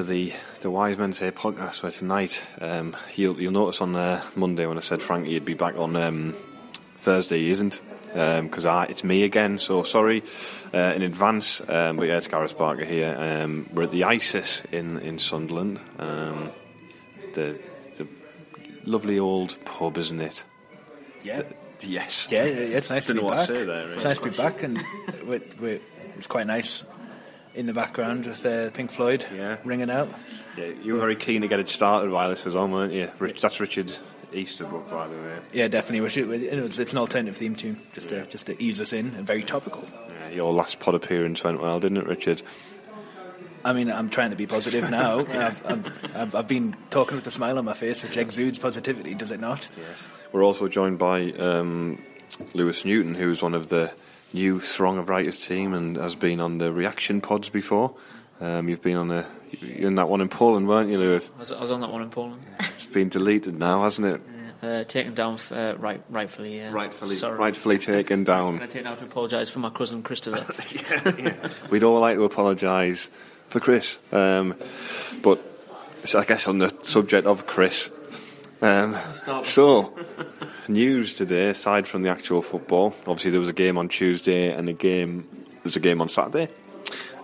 To the the Wise Men Say podcast. Where tonight, um, you'll you'll notice on uh, Monday when I said Frankie would be back on um, Thursday, he isn't because I it's me again. So sorry uh, in advance. Um, but yeah, it's Gareth Barker here. Um, we're at the ISIS in in Sunderland. Um, the the lovely old pub, isn't it? Yeah. The- yes. Yeah, yeah, it's nice to be back. It's nice to be back, and it's quite nice in the background with uh, Pink Floyd Yeah. ringing out. Yeah, you were very keen to get it started while this was on, weren't you? Rich, that's Richard Easterbrook, by the way. Yeah, definitely. We should, we- you know, it's, it's an alternative theme tune, just to just to ease us in, and very topical. Yeah, your last pod appearance went well, didn't it, Richard? I mean, I'm trying to be positive now. I've, I've, I've, been talking with a smile on my face, which exudes positivity, does it not? Yes. We're also joined by um, Lewis Newton, who's one of the new Throng of Writers team and has been on the reaction pods before. Um, you've been on the you're in that one in Poland, weren't you, Lewis? I was, I was on that one in Poland. It's been deleted now, hasn't it? Uh, taken down uh, right, rightfully. Yeah. Rightfully, Sorry. rightfully taken down. to take now to apologise for my cousin Christopher. We'd all like to apologise for Chris, um, but it's, I guess on the subject of Chris. Um, so, news today, aside from the actual football, obviously there was a game on Tuesday and a game there's a game on Saturday.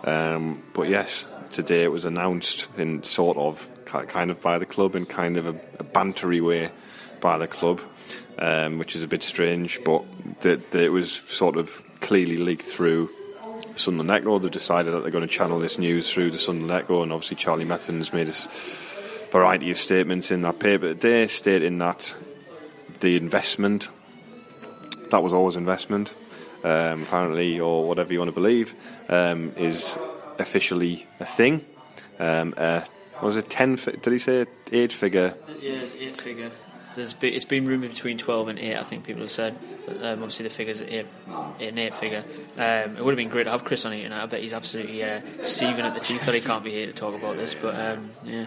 Um, but yes, today it was announced in sort of kind of by the club in kind of a, a bantery way by the club, um, which is a bit strange. But that it was sort of clearly leaked through Sunderland Echo. They've decided that they're going to channel this news through the Sunderland Echo, and obviously Charlie Methven's made this variety of statements in that paper today, stating that the investment that was always investment, um, apparently, or whatever you want to believe, um, is officially a thing. Um, uh, was it ten? fi- Did he say eight figure? yeah, eight figure. There's be, it's been rumoured between 12 and 8, I think people have said. But um, obviously the figure's at 8, eight and 8 figure. Um, it would have been great to have Chris on it, and I bet he's absolutely uh, seething at the teeth that he can't be here to talk about this. But um, yeah.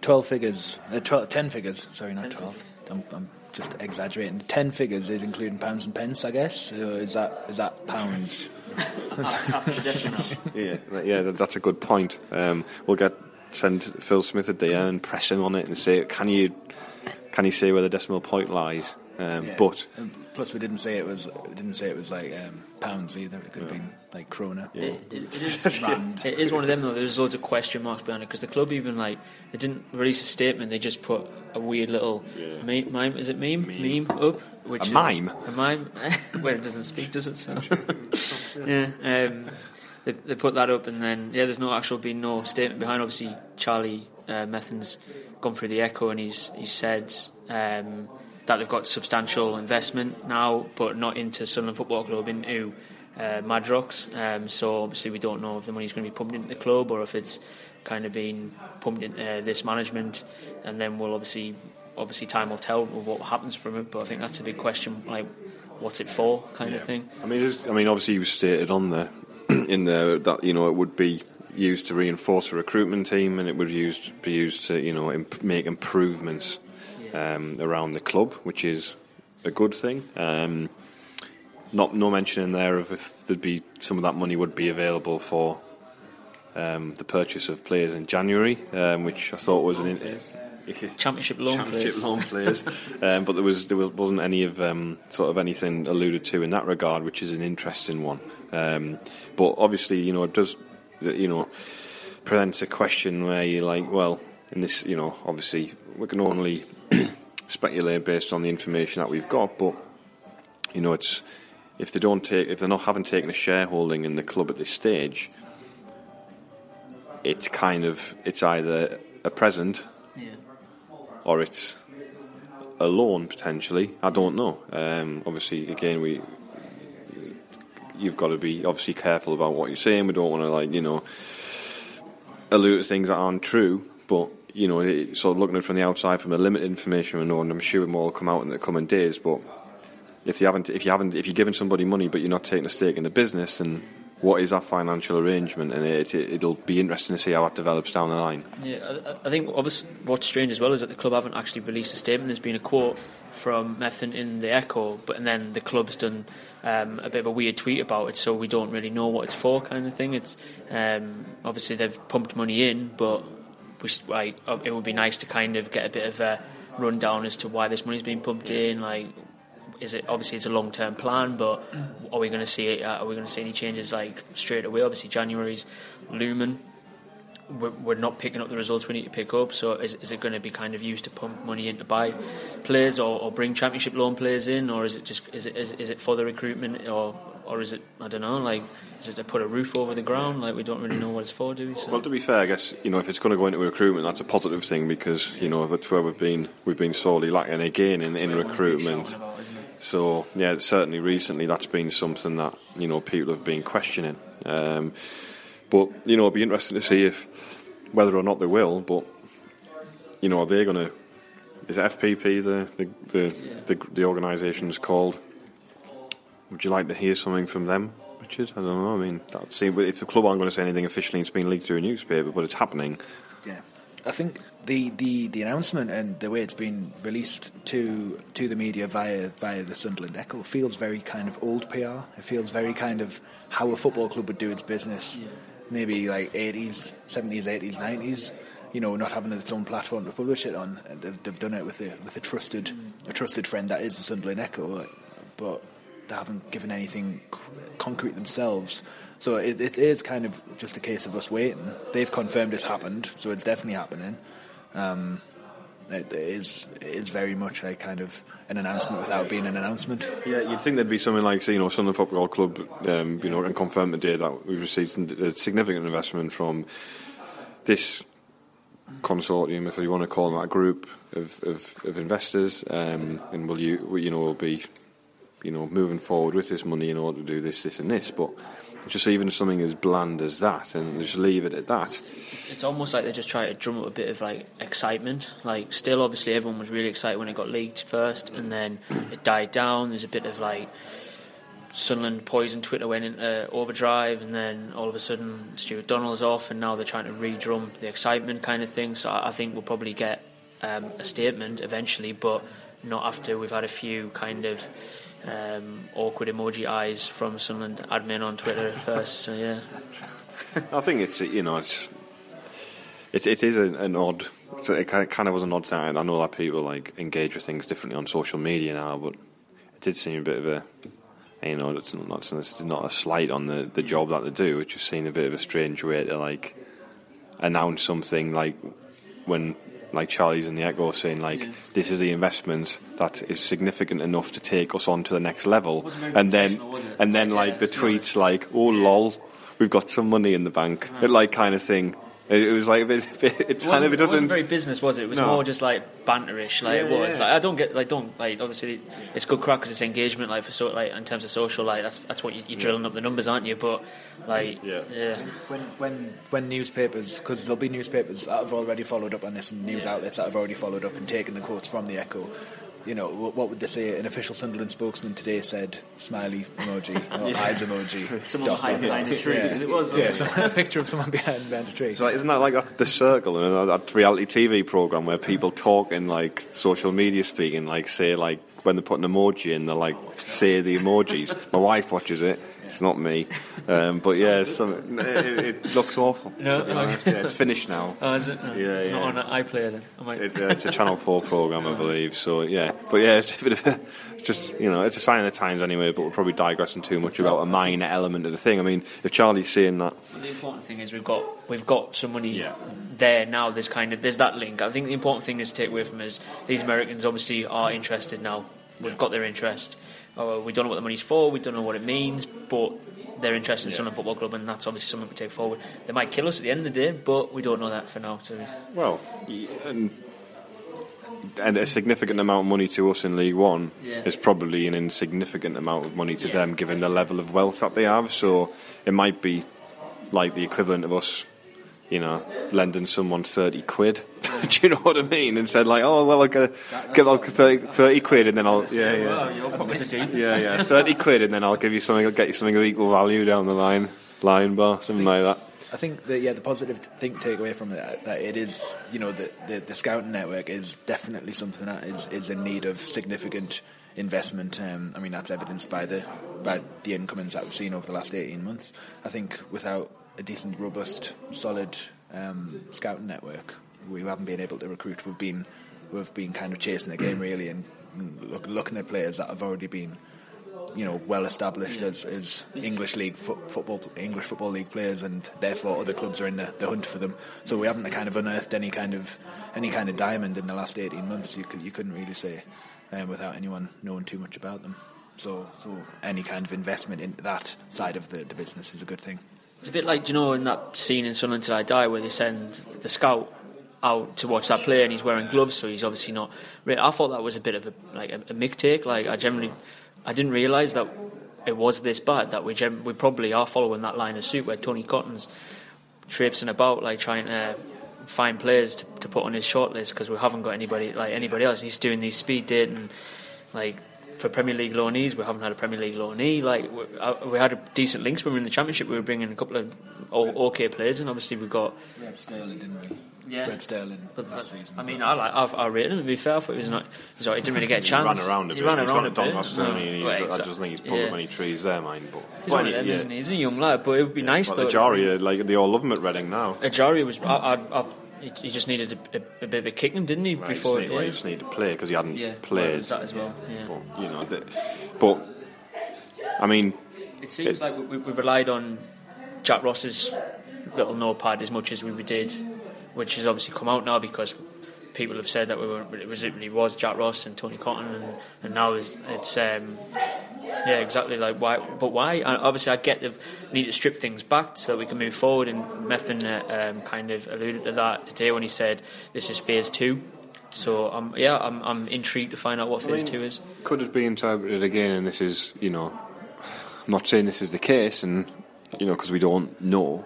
Twelve figures, uh, 12, ten figures. Sorry, not twelve. I'm, I'm just exaggerating. Ten figures is including pounds and pence, I guess. Or is that is that pounds? Yeah, yeah, that's a good point. Um, we'll get send Phil Smith a DM and press him on it and say, can you can you say where the decimal point lies? Um, Yeah. But And plus, we didn't say it was we didn't say it was like um, pounds either. It could have been like krona. It, it, it, is, it is one of them though. There's loads of question marks behind it because the club even like they didn't release a statement. They just put a weird little meme. mime. Is it meme? Meme, up. Which A mime? A mime. well, it doesn't speak, does it? So. yeah. Um, they, they put that up, and then yeah, there's no actual been no statement behind. Obviously, Charlie uh, Methven's gone through the echo, and he's he said. Um, that they've got substantial investment now, but not into Sunderland Football Club, into uh, Madrox. Um, so obviously we don't know if the money's going to be pumped into the club or if it's kind of been pumped into uh, this management, and then we'll obviously obviously time will tell what happens from it. But I think that's a big question, like what's it for, kind of thing. I mean, I mean, obviously, you stated on there in there that you know it would be used to reinforce a recruitment team, and it would used be used to you know imp- make improvements um, around the club, which is a good thing. Um, not no mention in there of if there'd be some of that money would be available for um, the purchase of players in January, um, which I thought was an in- championship loan championship players. loan players. um, but there was there was, wasn't any of um, sort of anything alluded to in that regard, which is an interesting one. Um, but obviously, you know, it does you know presents a question where you're like, well, in this, you know, obviously we can only speculate based on the information that we've got, but you know, it's if they don't take if they're not haven't taken a shareholding in the club at this stage, it's kind of it's either a present Yeah. or it's a loan potentially. I don't know. Um, obviously, again, we you've got to be obviously careful about what you're saying. We don't want to like you know allude to things that aren't true. But you know, it, sort of looking at it from the outside, from the limited information we know, and I'm sure more will come out in the coming days. But if you haven't, if you haven't, if you're giving somebody money but you're not taking a stake in the business, then what is that financial arrangement? And it, it, it'll be interesting to see how that develops down the line. Yeah, I, I think what's strange as well is that the club haven't actually released a statement. There's been a quote from Methven in the Echo, but and then the club's done um, a bit of a weird tweet about it, so we don't really know what it's for, kind of thing. It's um, obviously they've pumped money in, but like uh, it would be nice to kind of get a bit of a rundown as to why this money's being pumped in, like. Is it obviously it's a long term plan, but are we going to see it, uh, are we going to see any changes like straight away? Obviously, January's looming we're, not picking up the results we need to pick up. So is, is it going to be kind of used to pump money in to buy players or, or bring championship loan players in, or is it just is it is, is it for the recruitment or or is it I don't know like is it to put a roof over the ground? Like we don't really know what it's for, do we? So Well, to be fair, I guess you know if it's going to go into recruitment, that's a positive thing because you know that's where we've been we've been sorely lacking again in, in recruitment. So yeah, certainly recently that's been something that you know people have been questioning. Um, but you know, it'll be interesting to see if whether or not they will. But you know, are they going to? Is FPP the the the, the, the organisation's called? Would you like to hear something from them, Richard? I don't know. I mean, that seem if the club aren't going to say anything officially, it's been leaked through a newspaper, but it's happening. Yeah, I think the, the, the announcement and the way it's been released to to the media via via the Sunderland Echo feels very kind of old PR. It feels very kind of how a football club would do its business, maybe like eighties, seventies, eighties, nineties. You know, not having its own platform to publish it on. They've, they've done it with a with a trusted a trusted friend that is the Sunderland Echo, but they haven't given anything concrete themselves. So it, it is kind of just a case of us waiting. They've confirmed it's happened, so it's definitely happening. Um, it, it is it is very much a kind of an announcement without being an announcement. Yeah, you'd think there'd be something like, you know, Sunderland Football Club, um, you know, and confirm today that we've received a significant investment from this consortium, if you want to call them that, group of, of, of investors, um, and will you, you know, will be, you know, moving forward with this money in order to do this, this, and this. But just even something as bland as that, and just leave it at that. it's almost like they're just trying to drum up a bit of like excitement. Like, still, obviously, everyone was really excited when it got leaked first, and then it died down. There's a bit of like Sunderland poison Twitter went into overdrive, and then all of a sudden Stewart Donald's off, and now they're trying to re-drum the excitement kind of thing. So I think we'll probably get um, a statement eventually, but not after we've had a few kind of um, awkward emoji eyes from Sunderland admin on Twitter first. So yeah. I think it's you know it's it, it is an, an odd. It kind of, was an odd thing. I know that people like engage with things differently on social media now, but it did seem a bit of a you know it's not it's not a slight on the, the job that they do. It just seemed a bit of a strange way to like announce something like when like Charlie's in the Echo saying like this is the investment that is significant enough to take us on to the next level, and then professional, was it? and then Yeah, like the to honest. tweets like oh lol we've got some money in the bank, it, like kind of thing. It, it was like a bit, it It kind of wasn't, it it wasn't very business, was it? It was No. more just like banterish, like it was. yeah. Like I don't get, like don't, like obviously it's good crack because it's engagement, like for so, like in terms of social, like that's that's what you, you're drilling up the numbers, aren't you? But like, Yeah. yeah, When when when newspapers, because there'll be newspapers that have already followed up on this, and news outlets that have already followed up and taken the quotes from the Echo. You know, what, what would they say? An official Sunderland spokesman today said smiley emoji, or eyes emoji. Someone dot, behind- dot, behind a tree, Yeah. 'cause it was, wasn't yeah, it? so a picture of someone behind, behind a tree. It's like, isn't that like that, the circle and that, that reality TV program where people talk in like social media speaking, like say like when they put an emoji in, they like say the emojis. My wife watches it. It's not me. Um, but yeah, some, it, it looks awful. No, to be honest. yeah, it's finished now. Oh, is it? No, Yeah, it's yeah. not on iPlayer then. I might. It, uh, it's a Channel Four program, I believe. So yeah, but yeah, it's a bit of a, it's just you know, it's a sign of the times anyway. But we're probably digressing too much about a minor element of the thing. I mean, if Charlie's saying that, The important thing is we've got we've got some money Yeah. there now. There's kind of there's that link. I think the important thing is to take away from is these Americans obviously are interested now. We've got their interest. Uh, we don't know what the money's for. We don't know what it means, but they're interested in Sunderland Football Club, and that's obviously something we take forward. They might kill us at the end of the day, but we don't know that for now. So well, and and a significant amount of money to us in League One Yeah. is probably an insignificant amount of money to Yeah. them, given the level of wealth that they have. So it might be like the equivalent of us, you know, lending someone thirty quid. Do you know what I mean? And said like, oh well, I'll get, get like 30, 30 quid, and then I'll yeah yeah. Well, you're probably. Yeah, yeah, thirty quid, and then I'll give you something. I'll get you something of equal value down the line, line bar, something like that. I think that yeah, the positive thing to take away from it that it is you know the, the the scouting network is definitely something that is is in need of significant investment. Um, I mean that's evidenced by the by the incomings that we've seen over the last eighteen months. I think without a decent, robust, solid um, scouting network, we haven't been able to recruit. We've been we've been kind of chasing the game really and look, looking at players that have already been you know well established as, as English league fo- football English football league players and therefore other clubs are in the, the hunt for them. So we haven't kind of unearthed any kind of any kind of diamond in the last 18 months. You could you couldn't really say um, without anyone knowing too much about them. So so any kind of investment in that side of the, the business is a good thing It's a bit like, you know, in that scene in Sunderland Till I Die where they send the scout out to watch that play and he's wearing gloves, so he's obviously not. I thought that was a bit of a like a, a mick take. Like I generally, I didn't realise that it was this bad. That we gem- we probably are following that line of suit where Tony Coton's traipsing about like trying to find players to, to put on his shortlist because we haven't got anybody like anybody else. He's doing these speed dating like for Premier League loanees. We haven't had a Premier League loanee. Like we, uh, we had a decent links when we were in the Championship. We were bringing a couple of o- okay players, and obviously we've got. we had Sterling didn't we Yeah. we had Sterling But, last but, season I mean, I like I've, I rated him. To be fair, I thought he was not. He, was he didn't really get a He ran around a He bit. ran He's around got a a Don bit. Master, No, and he's, right, I just think he's pulling yeah. many trees there, mind. But He's one of them, yeah. isn't he? He's a young lad, but it would be nice But though. the Jari, like they all love him at Reading now. Ejaria was. I, I, I, he he just needed a, a, a bit of a kicking, didn't he? Right, before he just need, yeah. just needed to play because he hadn't Yeah, played. that as well, yeah. But you know, the, but I mean, It seems It- like we, we relied on Jack Ross's little notepad as much as we did, which has obviously come out now because people have said that we were it was it really was Jack Ross and Tony Coton and, and now it's, it's um, yeah exactly like why but why and obviously I get the need to strip things back so that we can move forward and Methven uh, um, kind of alluded to that today when he said this is phase two so um, yeah I'm, I'm intrigued to find out what phase two is could it be interpreted again? And this is, you know, I'm not saying this is the case, and you know, because we don't know,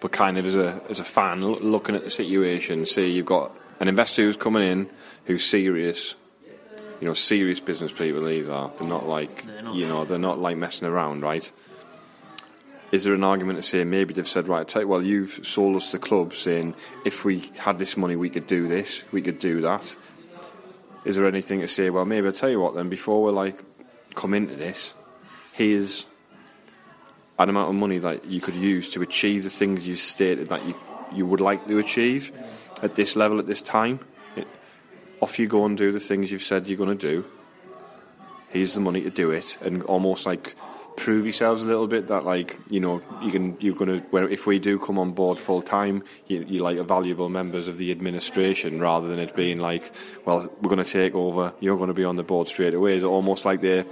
but kind of as a as a fan looking at the situation, say you've got an investor who's coming in who's serious. You know, serious business people. These are. They're not like They're not. you know. They're not like messing around, right? Is there an argument to say maybe they've said, right, tell you, well, you've sold us the club, saying if we had this money, we could do this, we could do that. Is there anything to say? Well, maybe I'll tell you what. Then before we're like come into this, here's an amount of money that you could use to achieve the things you stated that you you would like to achieve at this level at this time. It, off you go and do the things you've said you're going to do. Here's the money to do it, and almost like prove yourselves a little bit that like you know you can you're going to if we do come on board full time you, you're like a valuable members of the administration rather than it being like well we're going to take over you're going to be on the board straight away is almost like they're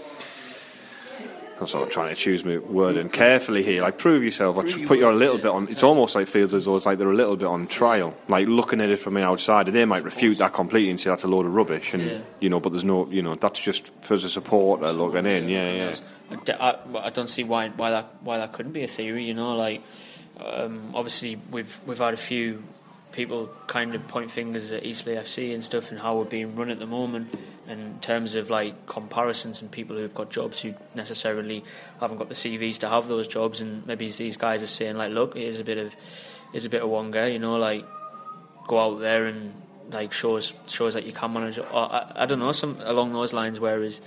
I'm sort of trying to choose my wording carefully here. Like prove yourself. Like, put your you a little bit on. It's almost like feels as though it's like they're a little bit on trial. Like looking at it from the outside, and they might refute that completely and say that's a load of rubbish. And Yeah. you know, but there's no, you know, that's just for as a supporter looking in. Yeah, yeah. I d- I, well, I don't see why why that why that couldn't be a theory. You know, like um, obviously we've we've had a few people kind of point fingers at Eastleigh FC and stuff and how we're being run at the moment. In terms of like comparisons and people who've got jobs who necessarily haven't got the CVs to have those jobs, and maybe these guys are saying like, look, here's a bit of here's a bit of Wonga, you know, like go out there and like shows shows that you can manage. Or, I, I don't know, some along those lines. Whereas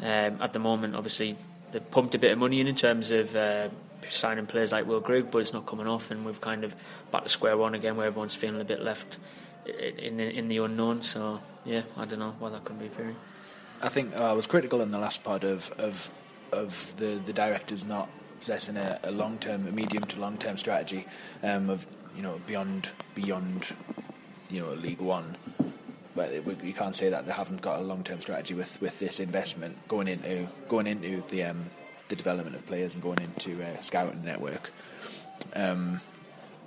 um, at the moment, obviously, they've pumped a bit of money in in terms of uh, signing players like Will Grigg, but it's not coming off, and we've kind of back to square one again, where everyone's feeling a bit left in in, the unknown. So yeah, I don't know why that could be very. I think uh, I was critical in the last part of of of the the directors not possessing a, a long term, a medium to long term strategy um, of you know beyond beyond you know League One. But you can't say that they haven't got a long term strategy with, with this investment going into going into the um, the development of players and going into a scouting network. Um,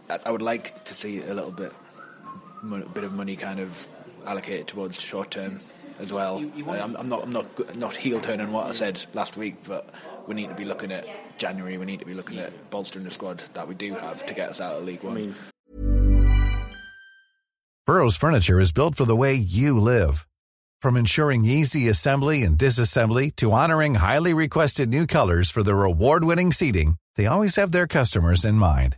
I, I would like to see a little bit a bit of money kind of allocated towards short term as well. You, you uh, I'm, I'm, not I'm not not heel turning what I said last week, but we need to be looking at January. We need to be looking at bolstering the squad that we do have to get us out of League One. I mean, Burrow's furniture is built for the way you live. From ensuring easy assembly and disassembly to honoring highly requested new colors for their award-winning seating, they always have their customers in mind.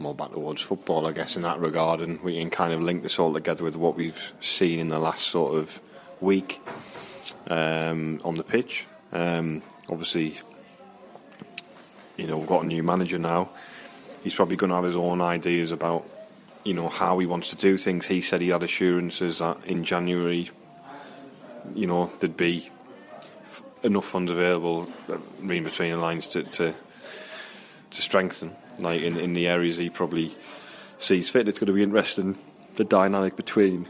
more back towards football, I guess, in that regard, and we can kind of link this all together with what we've seen in the last sort of week um, on the pitch. Um, obviously, you know, we've got a new manager now. He's probably going to have his own ideas about, you know, how he wants to do things. He said he had assurances that in January, you know, there'd be enough funds available, uh, reading between the lines, to, to to strengthen like in, in the areas he probably sees fit. It's going to be interesting the dynamic between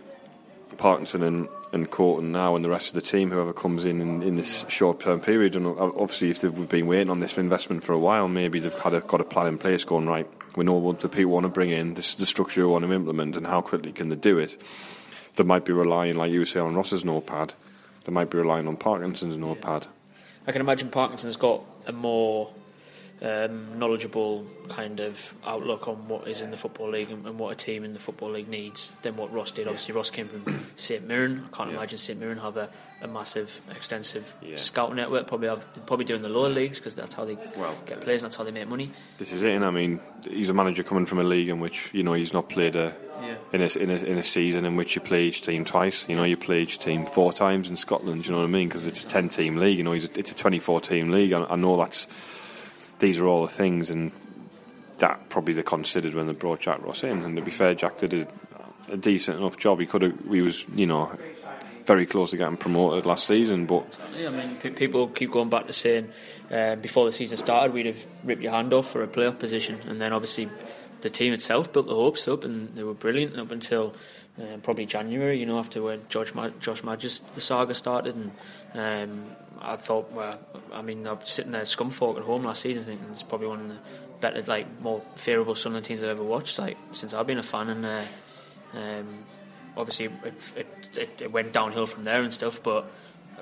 Parkinson and and Coton now and the rest of the team, whoever comes in in, in this short term period. And uh, obviously, if they've been waiting on this investment for a while, maybe they've had a, got a plan in place going right. We know what the people want to bring in. This is the structure we want to implement, and how quickly can they do it? They might be relying, like you were saying, on Ross's notepad. They might be relying on Parkinson's notepad. I can imagine Parkinson's got a more um, knowledgeable kind of outlook on what is in the football league and, and, what a team in the football league needs than what Ross did. Obviously, Ross came from St Mirren. I can't yeah. imagine St Mirren have a, a massive, extensive yeah. scout network. Probably have probably doing the lower leagues because that's how they well, get players. and That's how they make money. This is it. And I mean, he's a manager coming from a league in which you know he's not played a. Yeah. In, a, in, a, in a season in which you play each team twice, you know you play each team four times in Scotland. You know what I mean? Because it's a ten team league. You know, it's a twenty four team league. I, I know that's these are all the things, and that probably they considered when they brought Jack Ross in. And to be fair, Jack did a, a decent enough job. He could have, he was, you know, very close to getting promoted last season. But yeah, I mean, p- people keep going back to saying uh, before the season started, we'd have ripped your hand off for a playoff position, and then obviously the team itself built the hopes up, and they were brilliant up until. Uh, probably January, you know, after when George Ma- Josh Maja's the saga started, and um, I thought, well, I mean, I was sitting there Scunthorpe at home last season, thinking it's probably one of the better, like, more favourable Sunderland teams I've ever watched, like, since I've been a fan. And uh, um, obviously, it, it, it, went downhill from there and stuff. But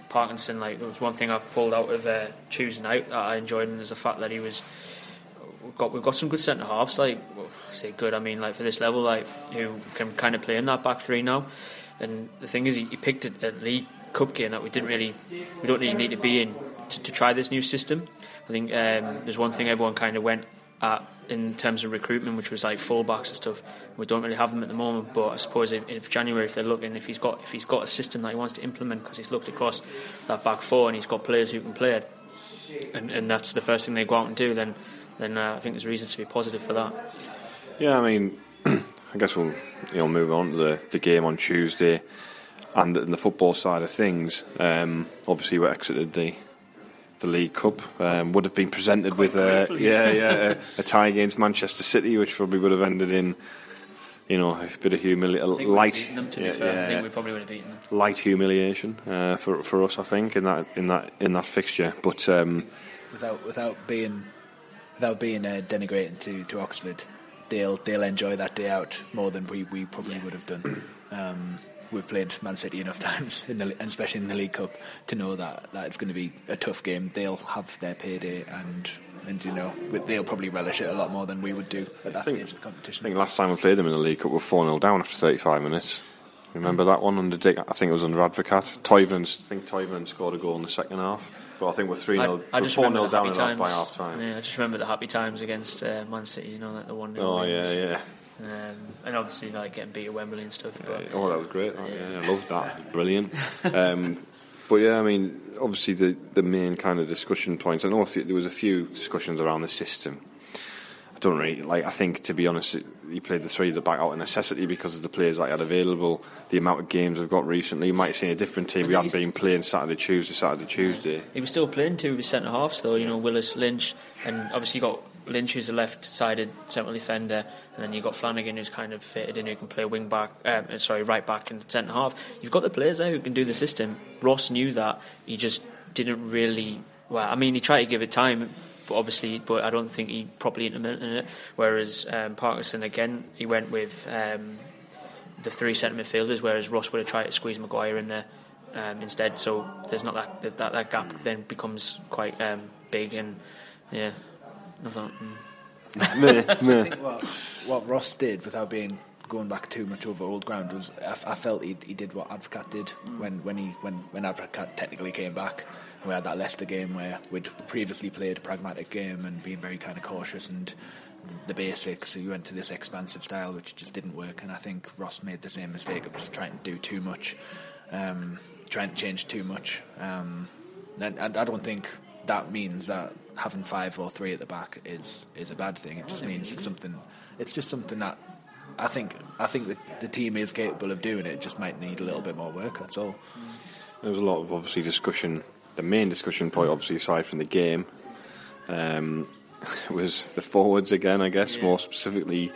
Parkinson, like, there was one thing I pulled out of uh, Tuesday night that I enjoyed, and is the fact that he was. We've got we've got some good centre halves, like well, I say good. I mean, like for this level, like who can kind of play in that back three now. And the thing is, he, he picked a, a league cup game that we didn't really, we don't really need to be in to, to try this new system. I think um, there's one thing everyone kind of went at in terms of recruitment, which was like fullbacks and stuff. We don't really have them at the moment, but I suppose if, if January, if they're looking, if he's got if he's got a system that he wants to implement, because he's looked across that back four and he's got players who can play it, and, and that's the first thing they go out and do, then then uh, I think there's reasons to be positive for that. Yeah, I mean, I guess we'll you know move on to the, the game on Tuesday and the football side of things, um, obviously we exited the the League Cup. Um, would have been presented Quite with a yeah yeah a, a, tie against Manchester City, which probably would have ended in you know, a bit of humility, I think we'd light, them, to be yeah, fair. I yeah, we probably would have beaten them. light humiliation uh, for for us, I think, in that in that in that fixture. But um, without without being without being uh, denigrating to, to Oxford, they'll they'll enjoy that day out more than we, we probably would have done. Um, we've played Man City enough times, in the, and especially in the League Cup, to know that, that it's going to be a tough game. They'll have their payday, and and you know they'll probably relish it a lot more than we would do at that think- stage of the competition. I think last time we played them in the League Cup, we were 4 0 down after 35 minutes. Remember that one under Dick? I think it was under Advocaat. Toivonen, I think Toivonen scored a goal in the second half. But I think we're 3 I, 0 I just 4 remember 0 down times. by half time. Yeah, I just remember the happy times against uh, Man City. You know, like the one. Oh, yeah, yeah. Um, and obviously, like getting beat at Wembley and stuff. But Oh, that was great. Oh, yeah, I loved that. Brilliant. Um, but yeah, I mean, obviously the the main kind of discussion points. I know there was a few discussions around the system. I don't really like. I think to be honest, it- he played the three at the back out of necessity because of the players that he had available. The amount of games we've got recently, you might have seen a different team. We hadn't been playing Saturday, Tuesday, Saturday, Tuesday. he was still playing two of his centre halves, though. You know, Willis, Lynch, and obviously you got Lynch, who's a left-sided central defender, and then you have got Flanagan, who's kind of fitted in, who can play wing back. Um, sorry, right back and centre half. You've got the players there who can do the system. Ross knew that. He just didn't really. Well, I mean, he tried to give it time. But obviously, but I don't think he properly implemented it. Whereas um, Parkinson again, he went with um, the three centre midfielders, whereas Ross would have tried to squeeze Maguire in there um, instead. So there's not that that, that, that gap then becomes quite um, big, and yeah, I thought. Mm. I think what, what Ross did, without being going back too much over old ground, was I felt he, he did what Advocaat did when, when he when when Advocaat technically came back. We had that Leicester game where we'd previously played a pragmatic game and been very kind of cautious and the basics. So you went to this expansive style, which just didn't work. And I think Ross made the same mistake of just trying to do too much, um, trying to change too much. Um, and, and I don't think that means that having five or three at the back is is a bad thing. It just means it's something. It's just something that I think I think the, the team is capable of doing. It just might need a little bit more work. That's all. There was a lot of obviously discussion. The main discussion point, obviously, aside from the game, um, was the forwards again. I guess more specifically,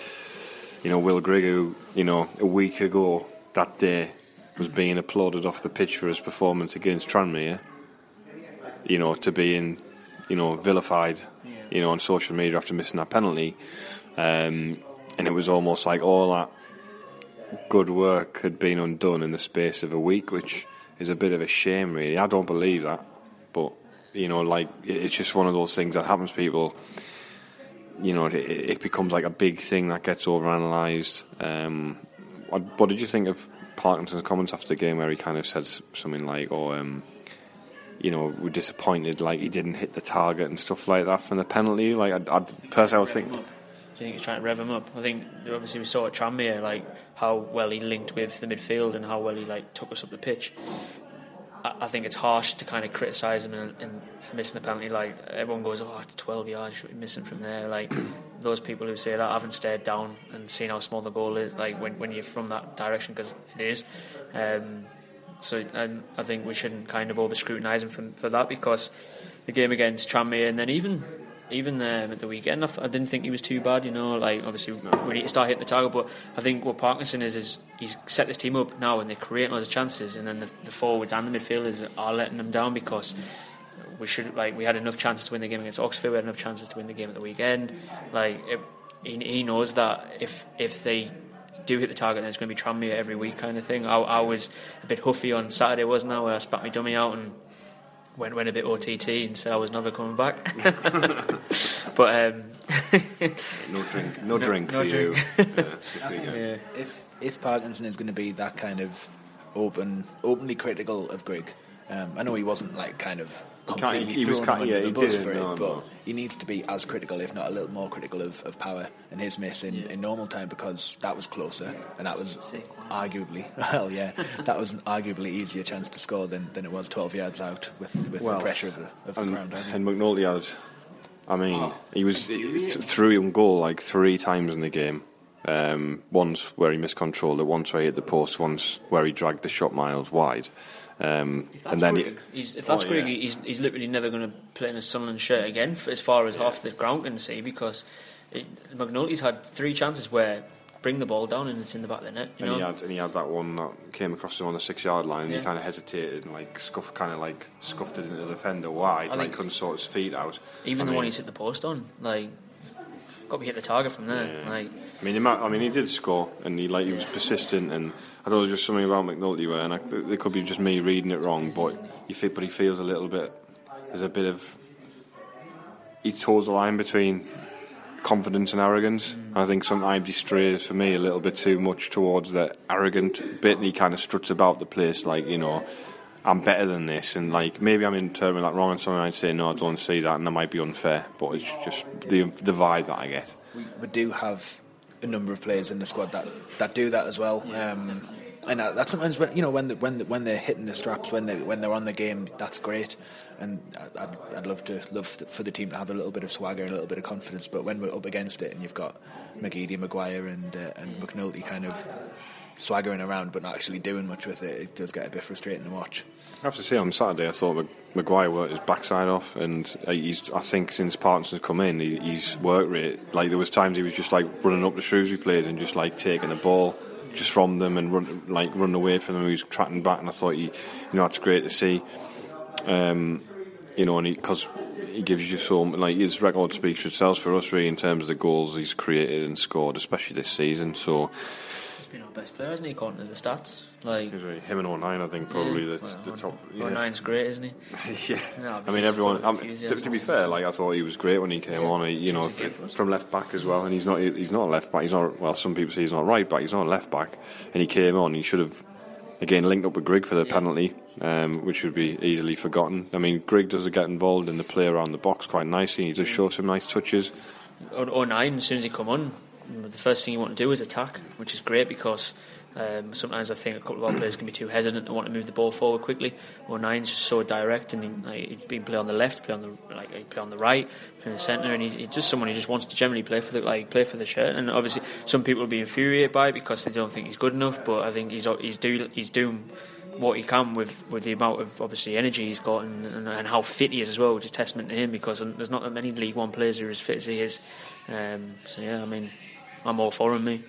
you know, Will Grigg, who you know a week ago that day was being applauded off the pitch for his performance against Tranmere. You know, to being, you know, vilified, you know, on social media after missing that penalty, um, and it was almost like all that good work had been undone in the space of a week, which is a bit of a shame, really. I don't believe that, you know, like it's just one of those things that happens. to People, you know, it, it becomes like a big thing that gets overanalyzed. Um, what, what did you think of Parkinson's comments after the game, where he kind of said something like, "Oh, um, you know, we're disappointed, like he didn't hit the target and stuff like that from the penalty." Like, I, personally, I was thinking. Do you think he's trying to rev him up? I think obviously we saw at Tranmere like how well he linked with the midfield and how well he like took us up the pitch. I, think it's harsh to kind of criticise him and, and for missing the penalty. Like everyone goes, "Oh, it's 12 yards, should be missing from there." Like those people who say that haven't stared down and seen how small the goal is. Like when when you're from that direction, because it is. Um, so um, I think we shouldn't kind of over scrutinise him for, for that because the game against Tranmere and then even even um, at the weekend I, th- I didn't think he was too bad. You know, like obviously we need to start hitting the target, but I think what Parkinson is is he's set this team up now and they're creating loads of chances, and then the, the forwards and the midfielders are letting them down because. We should like we had enough chances to win the game against Oxford. We had enough chances to win the game at the weekend. Like it, he, he knows that if if they do hit the target, then it's going to be Tranmere every week kind of thing. I, I was a bit huffy on Saturday, wasn't I? Where I spat my dummy out and went went a bit OTT and said I was never coming back. but um, No drink, no, drink no for drink. you. Yeah, yeah, If if Parkinson is going to be that kind of open, openly critical of Grigg, um, I know he wasn't like kind of completely he was thrown kind- under yeah, the he bus didn't, for it, no, but no. he needs to be as critical, if not a little more critical, of, of Power and his miss in, in normal time because that was closer and that was arguably, well, yeah, that was an arguably easier chance to score than, than it was 12 yards out with, with Well, the pressure of the, of the and, ground. and McNulty had, I mean, he was through threw him goal like three times in the game. Um, once where he miscontrolled it, once where he hit the post, once where he dragged the shot miles wide. Um, If and then Grigg, he, he's, if that's Oh, Grigg, yeah. he's, he's literally never going to play in a Sunderland shirt again, for as far as half the ground can see, because it, McNulty's had three chances where bring the ball down and it's in the back of the net. You and know, he had and he had that one that came across him on the six yard line. and Yeah. He kind of hesitated and like scuffed, kind of like scuffed it into the defender wide, I like think- couldn't sort his feet out. even I the one mean- he's hit the post on, like, got to be hit the target from there. Yeah. Like, I mean, might, I mean, he did score, and he like he was persistent, and I thought there was just something about McNulty where, and I, it could be just me reading it wrong, but he fe- but he feels a little bit. There's a bit of he toes the line between confidence and arrogance. Mm. I think sometimes he strays for me a little bit too much towards the arrogant bit, and he kind of struts about the place like you know. I'm better than this, and like maybe I'm interpreting that wrong, and someone might say no, I don't see that, and that might be unfair. But it's just the the vibe that I get. we, we do have a number of players in the squad that, that do that as well. Um, and that, that sometimes when you know when the, when the, when they're hitting the straps, when they when they're on the game, that's great. And I- I'd, I'd love to love for the team to have a little bit of swagger and a little bit of confidence. But when we're up against it, and you've got McGeady, Maguire, and uh, and McNulty kind of swaggering around but not actually doing much with it, it does get a bit frustrating to watch. I have to say, on Saturday, I thought Mag- Maguire worked his backside off, and uh, he's. I think since Parkinson's come in, he, he's worked rate. Like there was times he was just like running up the Shrewsbury players and just like taking the ball just from them and run like running away from them. He was tracking back, and I thought he, you know, that's great to see. Um, you know, and because he, gives you so like his record speaks for itself for us really in terms of the goals he's created and scored, especially this season. So been our best player, hasn't he, according to the stats? Like, he's really- him and O'Nien, I think, probably yeah, the, well, the top. Oh, nine's great, isn't he? yeah, No, I mean everyone. I mean, to, to be fair, like I thought he was great when he came on. He, you know, Choose again for us. from left back as well, and he's not. He's not a left back. He's not. Well, some people say he's not right back. He's not a left back, and he came on. He should have again linked up with Grigg for the Yeah. penalty, um, which would be easily forgotten. I mean, Grigg does get involved in the play around the box quite nicely. He does show some nice touches. or, or nine, as soon as he come on, the first thing you want to do is attack, which is great because um, sometimes I think a couple of our players can be too hesitant to want to move the ball forward quickly. O'Nien's just so direct, and he, like, he'd been play on the left, play on the like play on the right, play in the centre, and he, he's just someone who just wants to generally play for the like play for the shirt. And obviously, some people will be infuriated by it because they don't think he's good enough. But I think he's he's do he's doing what he can with, with the amount of obviously energy he's got and, and, and how fit he is as well, which is testament to him because there's not that many League One players who are as fit as he is. Um, so yeah, I mean, I'm all for him. Me,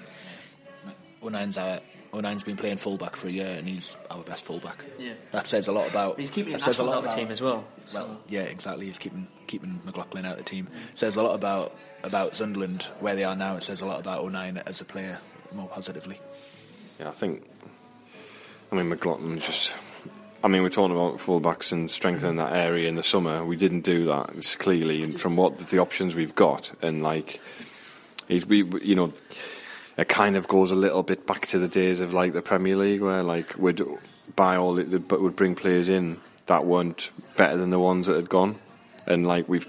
O'Nien's our uh, O'Nien's been playing fullback for a year, and he's our best fullback. Yeah. That says a lot about. he's keeping the that says a lot out of the team as well. Well, yeah, exactly. He's keeping keeping McLaughlin out of the team. says a lot about about Sunderland where they are now. It says a lot about O'Nien as a player more positively. Yeah, I think. I mean, McLaughlin just. I mean, we're talking about fullbacks and strengthening that area in the summer. We didn't do that. It's clearly, and from what the options we've got, and like, he's we, you know, it kind of goes a little bit back to the days of like the Premier League, where like we'd buy all, but would bring players in that weren't better than the ones that had gone, and like we've,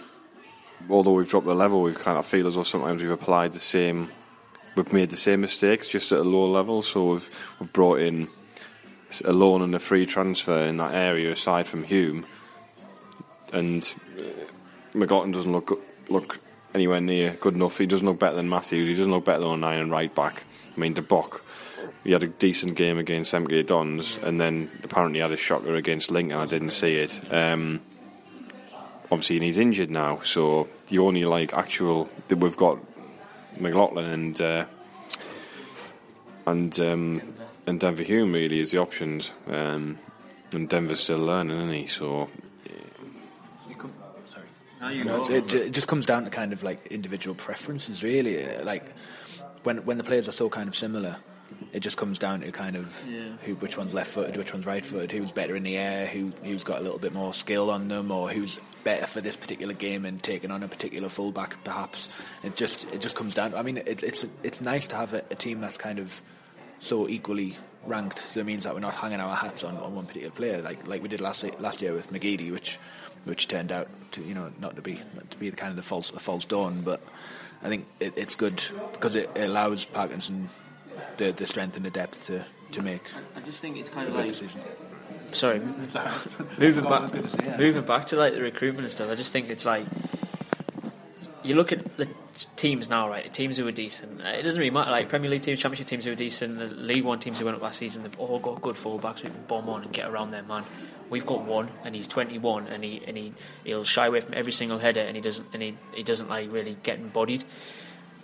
although we've dropped the level, we kind of feel as though sometimes we've applied the same we've made the same mistakes just at a lower level. So we've we've brought in a loan and a free transfer in that area aside from Hume, and uh, McGotton doesn't look look anywhere near good enough. He doesn't look better than Matthews. He doesn't look better than O'Nien and right back. I mean, De Bock, he had a decent game against MK Dons, and then apparently had a shocker against Lincoln. I didn't see it. Um, obviously, and he's injured now, so the only like actual that we've got McLaughlin and uh, and um, and Denver Hume really is the options. Um, and Denver's still learning, isn't he? So You No, go. it, it just comes down to kind of like individual preferences, really. Like when when the players are so kind of similar, it just comes down to kind of Yeah. who, which one's left-footed, which one's right-footed, who's better in the air, who who's got a little bit more skill on them, or who's better for this particular game and taking on a particular fullback, perhaps. It just it just comes down. To, I mean, it, it's it's nice to have a, a team that's kind of so equally ranked. So it means that we're not hanging our hats on, on one particular player, like like we did last last year with McGeady, which which turned out to you know not to be not to be the kind of the false a false dawn. But I think it, it's good because it, it allows Parkinson the the strength and the depth to to make I just think it's kind a of good like decision. sorry, moving back, moving back to like the recruitment and stuff. I just think it's like you look at the teams now, right? Teams who are decent. Uh, It doesn't really matter. Like Premier League teams, Championship teams who are decent, the League One teams who went up last season. They've all got good fullbacks who can bomb on and get around their man. We've got one, and he's 21, and he and he he'll shy away from every single header, and he doesn't and he, he doesn't like really get embodied.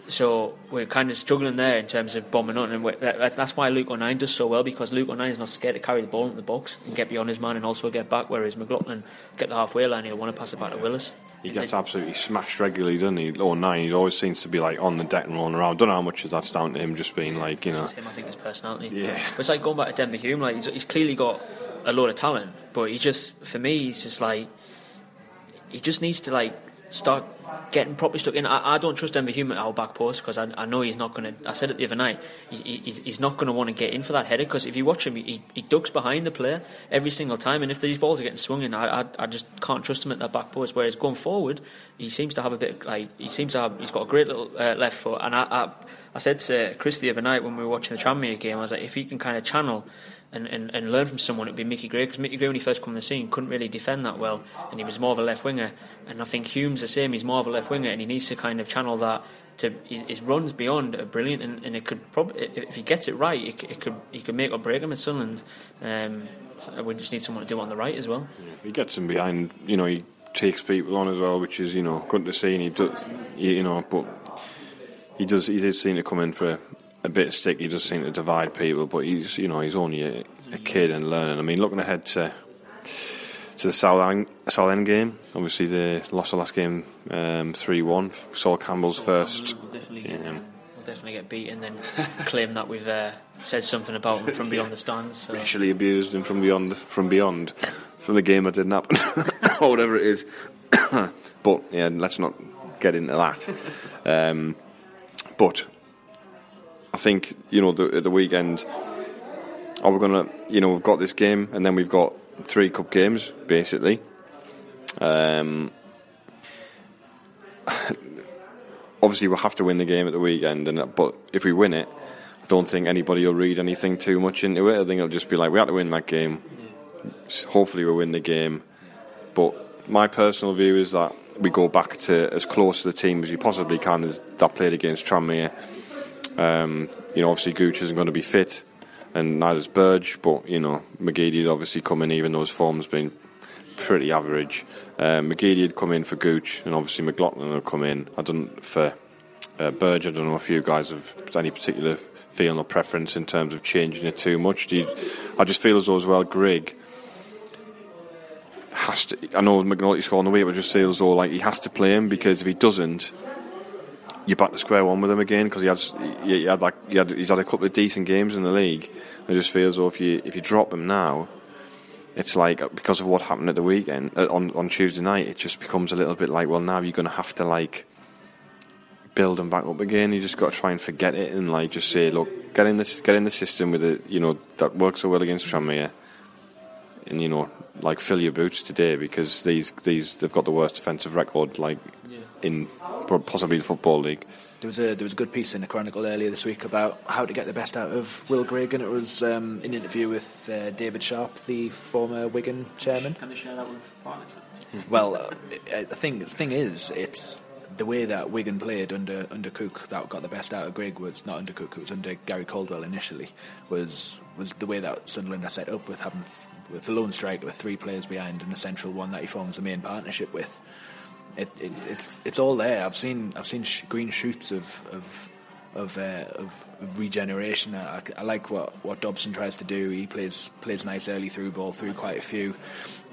So we're kind of struggling there in terms of bombing on, and that's why Luke O'Nien does so well because Luke O'Nien is not scared to carry the ball into the box and get beyond his man and also get back. Whereas McLaughlin get the halfway line, he'll want to pass it back to Willis. He gets absolutely smashed regularly, doesn't he? O'Nien, he always seems to be like on the deck and rolling around. Don't know how much of that's down to him just being like you know. him, I think his personality. Yeah, but it's like going back to Denver Hume. Like he's, he's clearly got a lot of talent, but he just for me, he's just like he just needs to like start getting properly stuck in. I, I don't trust Denver Hume at our back post because I, I, know he's not going to. I said it the other night. He, he's, he's, not going to want to get in for that header because if you watch him, he, he, ducks behind the player every single time. And if these balls are getting swung in, I, I, I just can't trust him at that back post. Whereas going forward, he seems to have a bit like he seems to have. He's got a great little uh, left foot. And I, I, I said to Chris the other night when we were watching the Tranmere game, I was like, if he can kind of channel and, and, and learn from someone, it would be Mickey Gray. Because Mickey Gray, when he first came on the scene, couldn't really defend that well, and he was more of a left winger. And I think Hume's the same; he's more of a left winger, and he needs to kind of channel that. To his, his runs beyond are brilliant, and, and it could probably, if he gets it right, it, it could he could make or break him at Sunderland. Um, so we just need someone to do it on the right as well. Yeah, he gets him behind, you know. He takes people on as well, which is you know good to see. And he does, you know, but he does he did seem to come in for a bit sticky, does seem to divide people, but he's you know he's only a, a kid and learning. I mean, looking ahead to to the Southend, Southend game, obviously they lost the last game um, three um, one. Sol Campbell's first. We'll definitely, get, we'll definitely get beat and then claim that we've uh, said something about him from beyond the stands. So. Racially abused him from beyond from beyond from the game that didn't happen or whatever it is. but yeah, let's not get into that. Um, but I think you know the the weekend. Are we gonna? You know, we've got this game, and then we've got three cup games basically. Um, obviously, we'll have to win the game at the weekend, and but if we win it, I don't think anybody will read anything too much into it. I think it'll just be like we had to win that game. Hopefully, we'll win the game. But my personal view is that we go back to as close to the team as you possibly can as that played against Tranmere um, you know, obviously Gooch isn't going to be fit, and neither is Burge. But you know, McGeady would obviously come in, even though his form's been pretty average. Um, McGeady would come in for Gooch, and obviously McLaughlin would come in. I don't for uh, Burge. I don't know if you guys have any particular feeling or preference in terms of changing it too much. You, I just feel as though as well, Grigg has to. I know McNulty scored on the way, but just feel as like he has to play him because if he doesn't, you're back to square one with him again because he had he had like he had, he's had a couple of decent games in the league. It just feels as if you if you drop him now, it's like because of what happened at the weekend uh, on on Tuesday night, it just becomes a little bit like well now you're going to have to like build him back up again. You just got to try and forget it and like just say look get in this get in the system with it you know that works so well against Tranmere, and you know like fill your boots today because these these they've got the worst defensive record like. In possibly the Football League. There was a there was a good piece in the Chronicle earlier this week about how to get the best out of Will Grigg, and it was um, an interview with uh, David Sharpe, the former Wigan chairman. Can you share that with partners? Well, uh, the thing the thing is, it's the way that Wigan played under under Cook that got the best out of Grigg was not under Cook, it was under Gary Caldwell initially. Was was the way that Sunderland are set up with having with the lone striker with three players behind and a central one that he forms the main partnership with it, it, it's it's all there. I've seen I've seen sh- green shoots of of of, uh, of regeneration. I, I, like what, what Dobson tries to do. He plays plays nice early through ball through quite a few,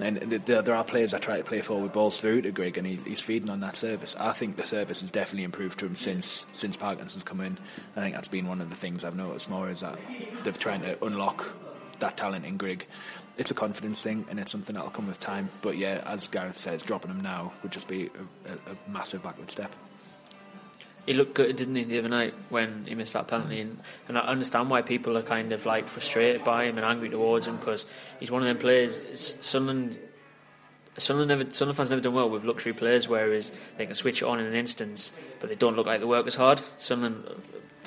and there, there are players I try to play forward balls through to Grigg, and he, he's feeding on that service. I think the service has definitely improved to him since since Parkinson's come in. I think that's been one of the things I've noticed more is that they've trying to unlock that talent in Grigg it's a confidence thing and it's something that'll come with time. But yeah, as Gareth says, dropping him now would just be a, a, a massive backward step. He looked good, didn't he, the other night when he missed that penalty? And, and I understand why people are kind of like frustrated by him and angry towards him because he's one of them players. Sunderland, Sunderland, never, Sunderland fans never done well with luxury players, whereas they can switch it on in an instance, but they don't look like they work as hard. Sunderland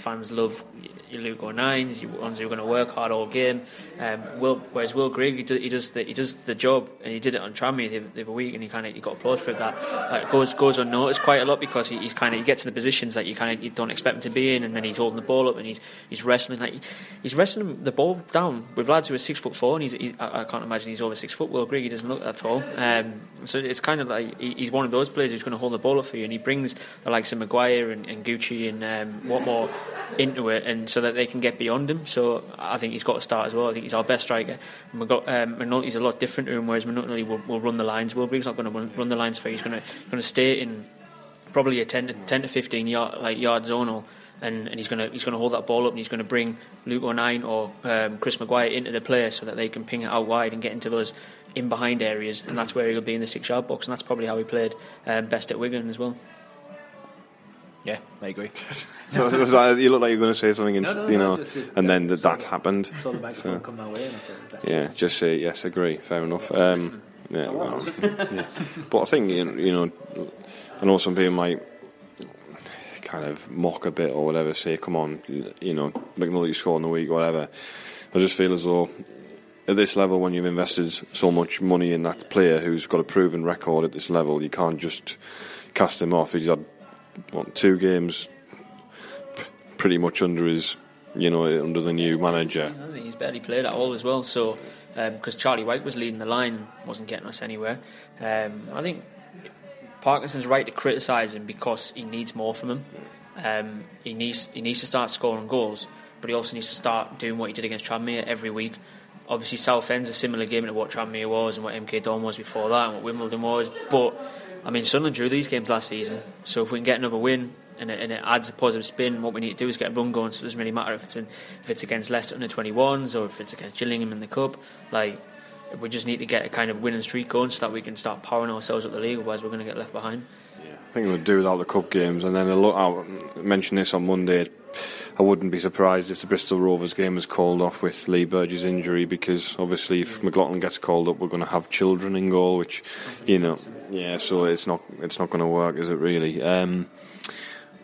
fans love your Luke nines, your ones who are going to work hard all game. Um, Will, whereas Will Grigg, he does, he does the he does the job, and he did it on Tranmere the, the other week, and he kind of he got applause for that. Uh, goes goes unnoticed quite a lot because he, he's kind of he gets in the positions that you kind of you don't expect him to be in, and then he's holding the ball up and he's he's wrestling like he's wrestling the ball down with lads who are six foot four, and he's, he, I, can't imagine he's over six foot. Will Grigg, he doesn't look that tall, um, so it's kind of like he's one of those players who's going to hold the ball up for you, and he brings the likes of Maguire and, and Gucci and um, Watmore into it, and so that they can get beyond him. So I think he's got to start as well. I think he's our best striker. And got um, McNulty's a lot different to him, whereas McNulty will, will run the lines. Will Grigg's not going to run the lines for you. He's going to going to stay in probably a 10 to, 10 to 15 yard like yard zonal and, and he's going to he's going to hold that ball up and he's going to bring Luke O'Nien or um, Chris Maguire into the play so that they can ping it out wide and get into those in behind areas and that's where he'll be in the six yard box and that's probably how he played um, best at Wigan as well. Yeah, I agree. you look like you're going to say something, in, no, no, you know, no, and then that, that happened. Saw the so, come my way. yeah, just say yes, agree. Fair enough. Um, yeah, well, yeah, but I think you know, I know some people might kind of mock a bit or whatever, say, come on, you know, McNulty score in the week, whatever. I just feel as though at this level, when you've invested so much money in that player who's got a proven record at this level, you can't just cast him off. He's had what, two games pretty much under his, you know, under the new manager. He's barely played at all as well. So because um, Charlie Wyke was leading the line, wasn't getting us anywhere. Um, I think Parkinson's right to criticise him because he needs more from him. Um, he needs he needs to start scoring goals, but he also needs to start doing what he did against Tranmere every week. Obviously, Southend's a similar game to what Tranmere was and what MK Don was before that, and what Wimbledon was. But I mean, Sunderland drew these games last season, so if we can get another win and it, and it adds a positive spin, what we need to do is get a run going. So it doesn't really matter if it's in, if it's against Leicester under 21s or if it's against Gillingham in the cup. Like we just need to get a kind of winning streak going so that we can start powering ourselves up the league. Otherwise, we're going to get left behind. Yeah, I think we'll do without the cup games, and then I'll mention this on Monday. I wouldn't be surprised if the Bristol Rovers game was called off with Lee Burge's injury because obviously if McLaughlin gets called up, we're going to have children in goal, which you know, yeah. So it's not it's not going to work, is it really? Um,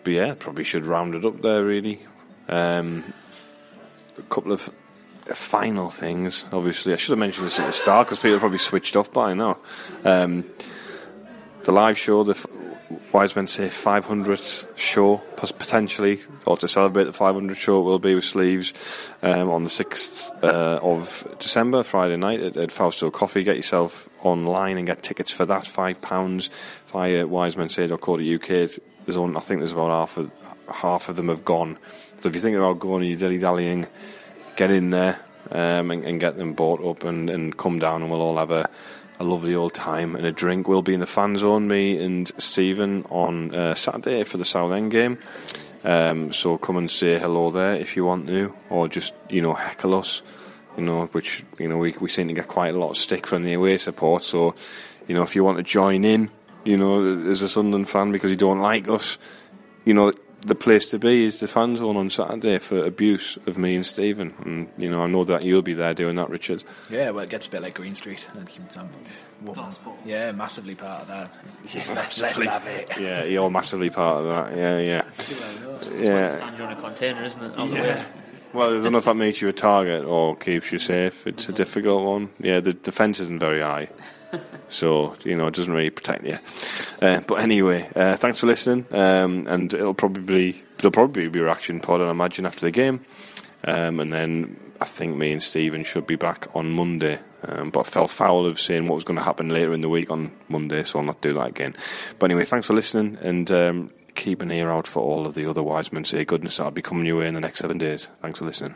but yeah, probably should round it up there really. Um, a couple of final things. Obviously, I should have mentioned this at the start because people probably switched off by now. Um, the live show, the wise men say 500 show, potentially, or to celebrate the 500 show, will be with sleeves um, on the 6th uh, of December, Friday night at, at Fausto Coffee. Get yourself online and get tickets for that. Five pounds via wisemensay.co.uk. There's only, I think there's about half of half of them have gone. So if you think about going and you're dilly dallying get in there um, and, and, get them bought up and, and come down, and we'll all have a, a lovely old time and a drink. We'll be in the fan zone, me and Stephen, on uh, Saturday for the Southend game. Um, so come and say hello there if you want to, or just you know heckle us. You know, which you know we we seem to get quite a lot of stick from the away support. So, you know, if you want to join in, you know, as a Sunderland fan because you don't like us, you know, the place to be is the fan zone on Saturday for abuse of me and Stephen. And, you know, I know that you'll be there doing that, Richard. Yeah, well, it gets a bit like Green Street. yeah, massively part of that. Yeah, let's, let's have it. Yeah, you're massively part of that. Yeah, yeah. yeah. Stand you on a container, isn't it? On yeah. Well, I don't know if that makes you a target or keeps you safe. It's a difficult one. Yeah, the defence isn't very high so you know it doesn't really protect you. Uh, but anyway, uh, thanks for listening, um, and it'll probably there'll probably be a reaction pod, I imagine, after the game, um, and then I think me and Stephen should be back on Monday. Um, but I fell foul of saying what was going to happen later in the week on Monday, so I'll not do that again. But anyway, thanks for listening, and um, keep an ear out for all of the other wise men say goodness that'll be coming your way in the next seven days. Thanks for listening.